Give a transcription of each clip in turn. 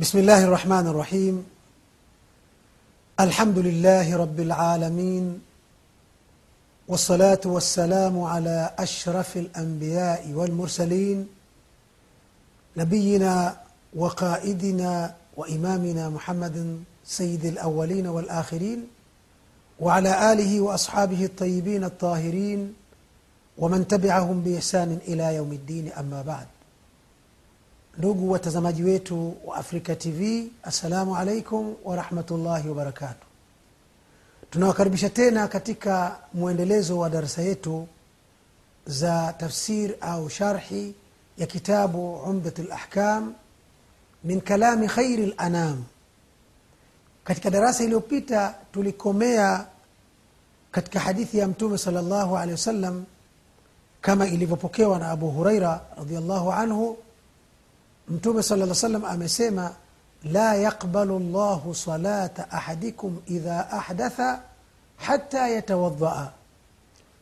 بسم الله الرحمن الرحيم. الحمد لله رب العالمين والصلاة والسلام على أشرف الأنبياء والمرسلين نبينا وقائدنا وإمامنا محمد سيد الأولين والآخرين وعلى آله وأصحابه الطيبين الطاهرين ومن تبعهم بإحسان إلى يوم الدين أما بعد. Ndugu watazamaji wetu wa afrika tv assalamu alaikum warahmatullahi wabarakatu tunawakaribisha tena katika mwendelezo wa darasa yetu za tafsir au sharhi ya kitabu umdat lahkam min kalami khairi lanam katika darasa iliyopita tulikomea katika hadithi ya mtume sal llahu alehi wasallam kama ilivyopokewa na abu huraira radiallahu anhu mtume sala lla salam amesema la yaqbalu llahu salata ahadikum idha ahdatha hata yatawadhaa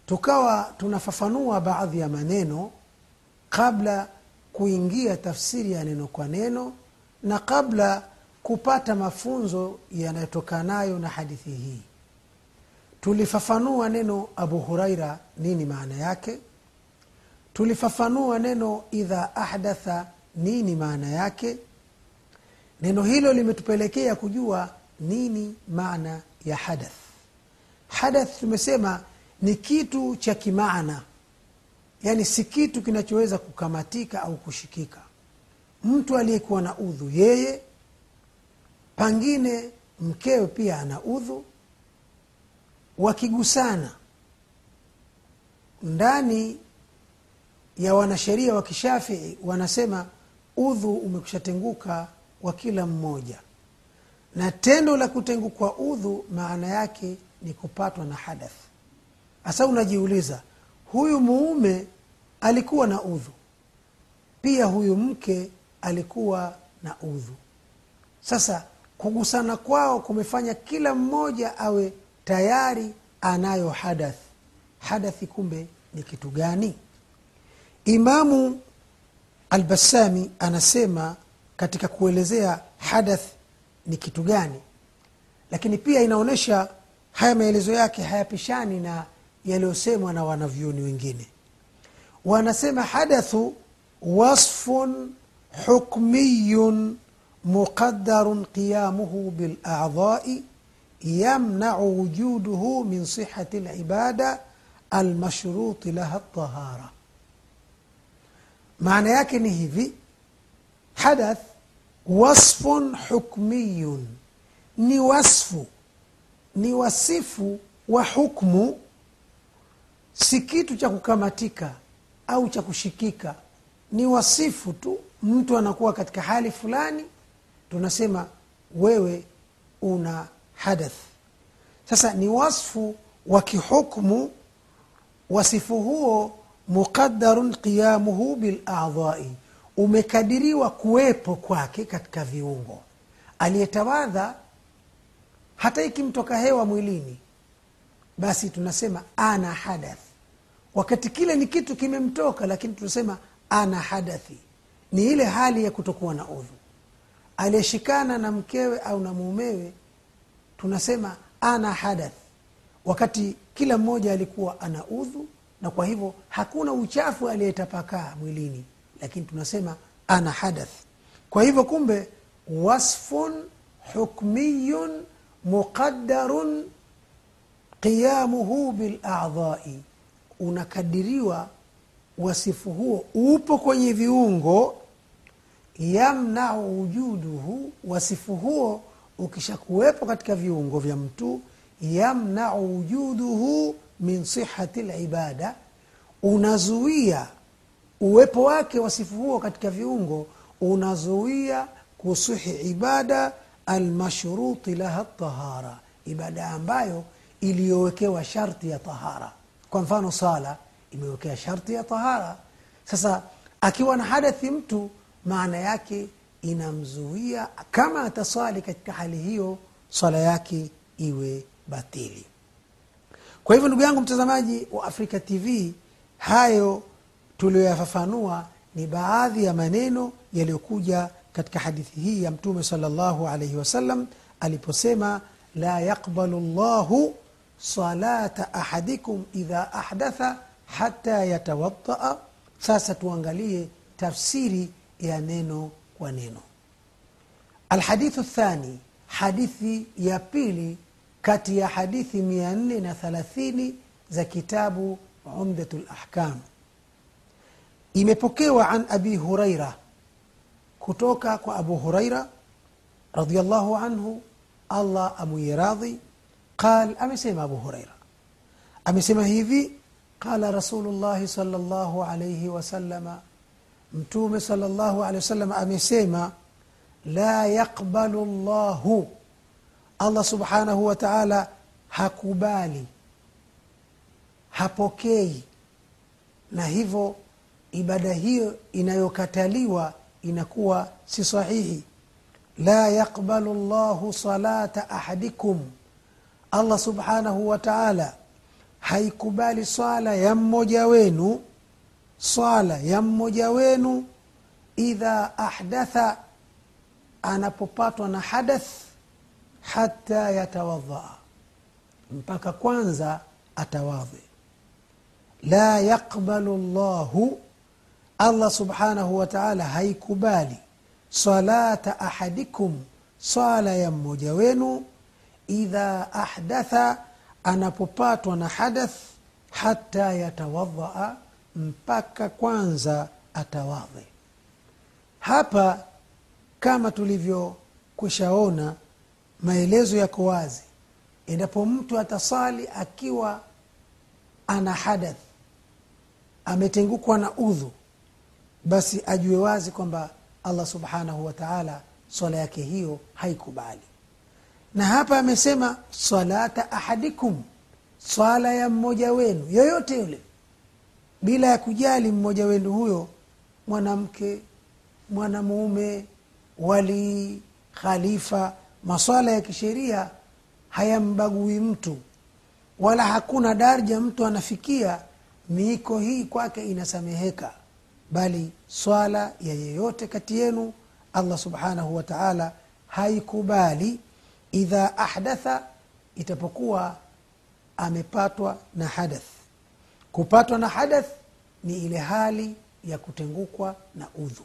tukawa tunafafanua baadhi ya maneno kabla kuingia tafsiri ya neno kwa neno na kabla kupata mafunzo yanayotokanayo na hadithi hii. Tulifafanua neno abu huraira nini maana yake? Tulifafanua neno idha ahdatha nini maana yake? Neno hilo limetupelekea kujua nini maana ya hadath. Hadath tumesema ni kitu cha kimaana. Yaani si kitu kinachoweza kukamatika au kushikika. Mtu aliyekuwa na udhu yeye pangine mkewe pia ana udhu. Wakigusana ndani ya wanasheria wa kishafii wanasema udhu umekushatenguka wa kila mmoja. Na tendo la kutengukwa udhu maana yake ni kupatwa na hadath. Hasa unajiuliza huyu muume alikuwa na udhu? Pia huyu mke alikuwa na udhu. Sasa kugusana kwao kumefanya kila mmoja awe tayari anayo hadath. Hadathi kumbe ni kitu gani? Imamu albasami anasema katika kuelezea hadath ni kitu gani. Lakini pia inaonyesha haya maelezo yake hayapishani na yaliyosemwa na wanavyoni wengine. Wanasema hadathu wasfun hukmiyun muqadarun qiyamuhu biladai yamnau wujuduhu min sihati libada almashruti laha ltahara maana yake ni hivi. Hadath wasfun hukmiyun. Ni wasfu ni wasifu wa hukmu. Si kitu cha kukamatika au cha kushikika. Ni wasifu tu. Mtu anakuwa katika hali fulani. Tunasema wewe una hadath. Sasa ni wasfu wa kihukmu. Wasifu huo muqadarun qiyamuhu biladhai umekadiriwa kuwepo kwake katika viungo. Aliyetawadha hata ikimtoka hewa mwilini basi tunasema ana hadath. Wakati kile ni kitu kimemtoka lakini tunasema ana hadathi. Ni ile hali ya kutokuwa na udhu. Aliyeshikana na mkewe au na muumewe tunasema ana hadath. Wakati kila mmoja alikuwa ana udhu na kwa hivyo hakuna uchafu aliyetapakaa mwilini lakini tunasema ana hadath. Kwa hivyo kumbe wasfun hukmiyun muqadarun qiyamuhu biladhai unakadiriwa wasifu huo upo kwenye viungo yamnau wujuduhu wasifu huo ukishakuwepo katika viungo vya mtu yamnau wujuduhu min sihati libada unazuia uwepo wake wasifu huo katika viungo unazuia kusihi ibada almashruti laha tahara ibada ambayo iliyowekewa sharti ya tahara. Kwa mfano sala imewekea sharti ya tahara. Sasa akiwa na hadathi mtu maana yake inamzuia kama ataswali katika hali hiyo swala yake iwe batili kwa hivyo ndugu yangu mtazamaji wa afrika tv hayo tuliyoyafafanua ni baadhi ya maneno yaliyokuja katika hadithi hii ya mtume salllahu alaihi wasallam aliposema la yaqbalu llahu salata ahadikum idha ahdatha hata yatawadaa sasa tuangalie tafsiri ya neno kwa neno. Alhadithu thani hadithi ya pili kati ya hadithi mia nne na thalathini za kitabu umdatu lahkam imepokewa an abi huraira kutoka kwa abu huraira radiallahu anhu allah amuye radhi qal amesema abu huraira amesema hivi qala rasulullahi sal llahu alaihi wasalama mtume sal llahu alehi wasalama amesema la yaqbalu llahu allah subhanahu wa taala hakubali hapokei. Na hivyo ibada hiyo inayokataliwa inakuwa si sahihi. La yaqbalu llahu salata ahadikum. Allah subhanahu wa taala haikubali swala ya mmoja wenu swala ya mmoja wenu idha ahdatha anapopatwa na hadath hata yatawadhaa mpaka kwanza atawadhe la yaqbalu llahu allah subhanahu wa haikubali salata ahadikum swala ya mmoja wenu idha ahdatha anapopatwa na hadath hata yatawadhaa mpaka kwanza atawadhe hapa kama tulivyokwishaona maelezo yako wazi. Endapo mtu atasali akiwa ana hadath ametengukwa na udhu basi ajue wazi kwamba allah subhanahu wa taala swala yake hiyo haikubali. Na hapa amesema salata ahadikum swala ya mmoja wenu yoyote yule. Bila ya kujali mmoja wenu huyo mwanamke mwanamume walii khalifa maswala ya kisheria hayambagui mtu wala hakuna darja mtu anafikia. Miiko hii kwake inasameheka bali swala ya yeyote kati yenu allah subhanahu wa taala haikubali. Idha ahdatha itapokuwa amepatwa na hadath. Kupatwa na hadath ni ile hali ya kutengukwa na udhu.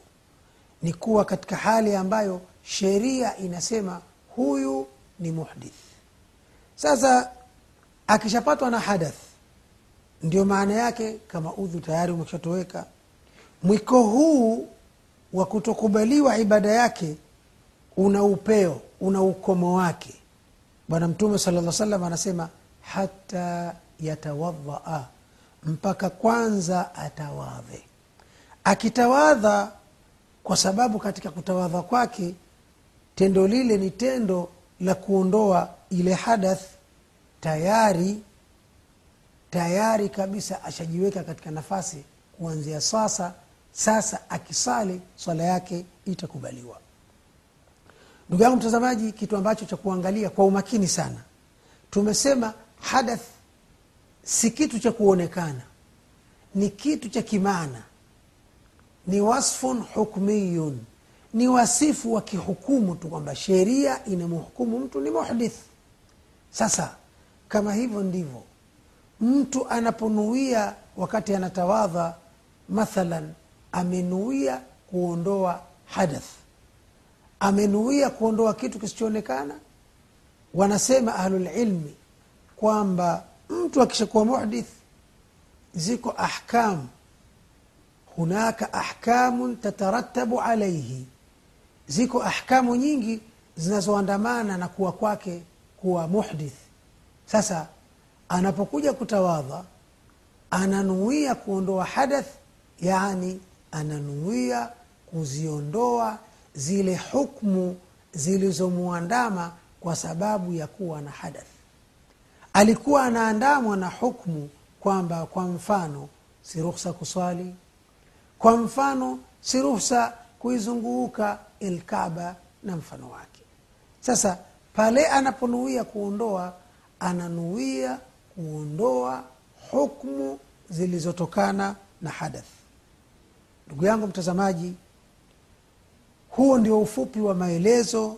Ni kuwa katika hali ambayo sheria inasema huyu ni muhdith. Sasa akishapatwa na hadath ndio maana yake kama udhu tayari umeshatoweka. Mwiko huu wa kutokubaliwa ibada yake una upeo una ukomo wake. Bwana mtume sala llah salam anasema hata yatawadhaa mpaka kwanza atawadhe. Akitawadha kwa sababu katika kutawadha kwake tendo lile ni tendo la kuondoa ile hadath tayari tayari kabisa ashajiweka katika nafasi. Kuanzia sasa sasa akisali swala yake itakubaliwa. Ndugu yangu mtazamaji kitu ambacho cha kuangalia kwa umakini sana. Tumesema hadath si kitu cha kuonekana ni kitu cha kimaana. Ni wasfun hukmiyun ni wasifu wa kihukumu tu kwamba sheria inamhukumu mtu ni muhdith sasa kama hivyo ndivyo mtu anaponuia wakati anatawadha mathalan amenuia kuondoa hadath. Amenuia kuondoa kitu kisichoonekana. Wanasema ahlulilmi kwamba mtu akishakuwa muhdith ziko ahkam. Hunaka ahkamun tataratabu alaihi ziko ahkamu nyingi zinazoandamana na kuwa kwake kuwa muhdith. Sasa anapokuja kutawadha ananuia kuondoa hadath yani ananuia kuziondoa zile hukmu zilizomwandama kwa sababu ya kuwa na hadath. Alikuwa anaandamwa na hukmu kwamba kwa mfano si ruhsa kuswali kwa mfano si ruhsa kuizunguka ilkaba na mfano wake. Sasa pale anaponuia kuondoa ananuia kuondoa hukmu zilizotokana na hadath. Ndugu yangu mtazamaji huo ndio ufupi wa maelezo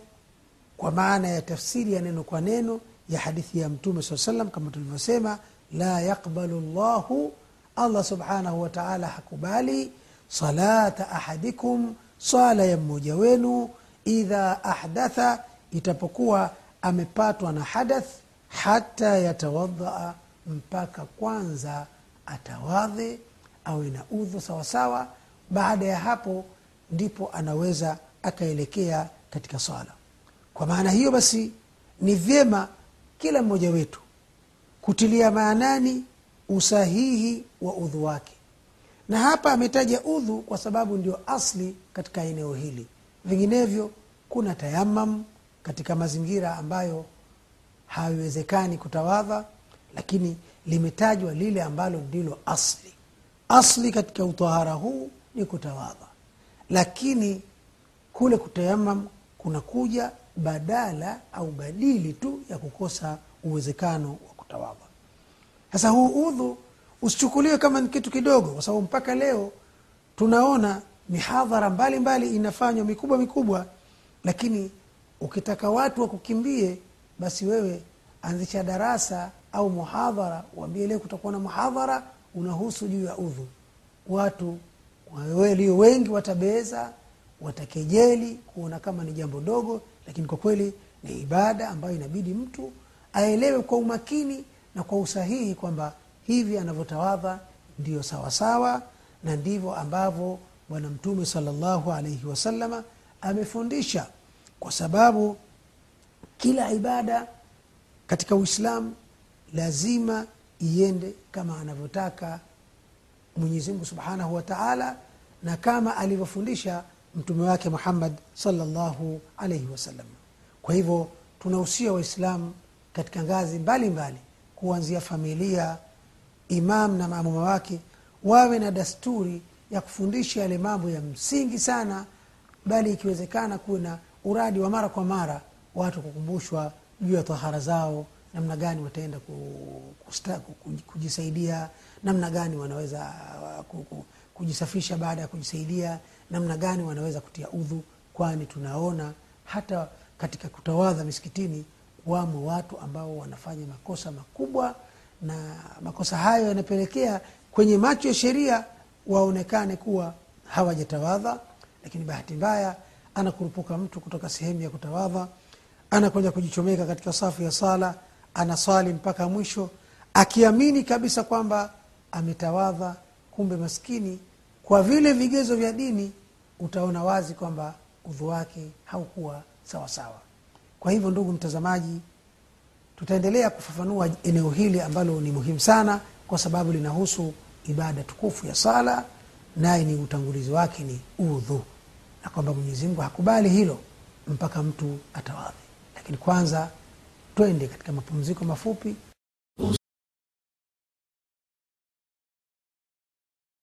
kwa maana ya tafsiri ya neno kwa neno ya hadithi ya mtume saa salam kama tulivyosema la yaqbalu llahu allah subhanahu wataala hakubali salata ahadikum swala ya mmoja wenu idha ahdatha itapokuwa amepatwa na hadath hata yatawadhaa mpaka kwanza atawadhe awe na udhu sawasawa. Baada ya hapo ndipo anaweza akaelekea katika swala. Kwa maana hiyo basi ni vyema kila mmoja wetu kutilia maanani usahihi wa udhu wake na hapa ametaja udhu kwa sababu ndio asli katika eneo hili. Vinginevyo kuna tayamam katika mazingira ambayo haiwezekani kutawadha lakini limetajwa lile ambalo ndilo asli. Asli katika utahara huu ni kutawadha. Lakini kule kutayamam kunakuja badala au badili tu ya kukosa uwezekano wa kutawadha. Sasa huu udhu usichukuliwe kama ni kitu kidogo kwa sababu mpaka leo tunaona mihadhara mbalimbali inafanywa mikubwa mikubwa lakini ukitaka watu wakukimbie basi wewe anzisha darasa au muhadhara uambie leo kutakuwa na muhadhara unahusu juu ya udhu. Watu walio wengi watabeza watakejeli kuona kama ni jambo dogo lakini kwa kweli ni ibada ambayo inabidi mtu aelewe kwa umakini na kwa usahihi kwamba hivi anavyotawadha ndiyo sawasawa na ndivyo ambavyo bwana mtume salllahu alaihi wasalama amefundisha kwa sababu kila ibada katika uislamu lazima iende kama anavyotaka mwenyezimngu subhanahu wa taala na kama alivyofundisha mtume wake muhammad salllahu alaihi wasallam. Kwa hivyo tunahusia waislamu katika ngazi mbalimbali kuanzia familia imam na maamuma wake wawe na dasturi ya kufundisha yale mambo ya msingi sana bali ikiwezekana kuwe na uradi wa mara kwa mara watu kukumbushwa juu ya tahara zao namna gani wataenda kujisaidia namna gani wanaweza kujisafisha baada ya kujisaidia namna gani wanaweza kutia udhu kwani tunaona hata katika kutawadha misikitini wamo watu ambao wanafanya makosa makubwa na makosa hayo yanapelekea kwenye macho ya sheria waonekane kuwa hawajatawadha lakini bahati mbaya anakurupuka mtu kutoka sehemu ya kutawadha anakwenda kujichomeka katika safu ya sala anaswali mpaka mwisho akiamini kabisa kwamba ametawadha kumbe maskini kwa vile vigezo vya dini utaona wazi kwamba udhu wake haukuwa sawasawa. Kwa hivyo ndugu mtazamaji tutaendelea kufafanua eneo hili ambalo ni muhimu sana kwa sababu linahusu ibada tukufu ya sala naye ni utangulizi wake ni udhu na kwamba mwenyezimngu hakubali hilo mpaka mtu atawadhi. Lakini kwanza twende katika mapumziko mafupi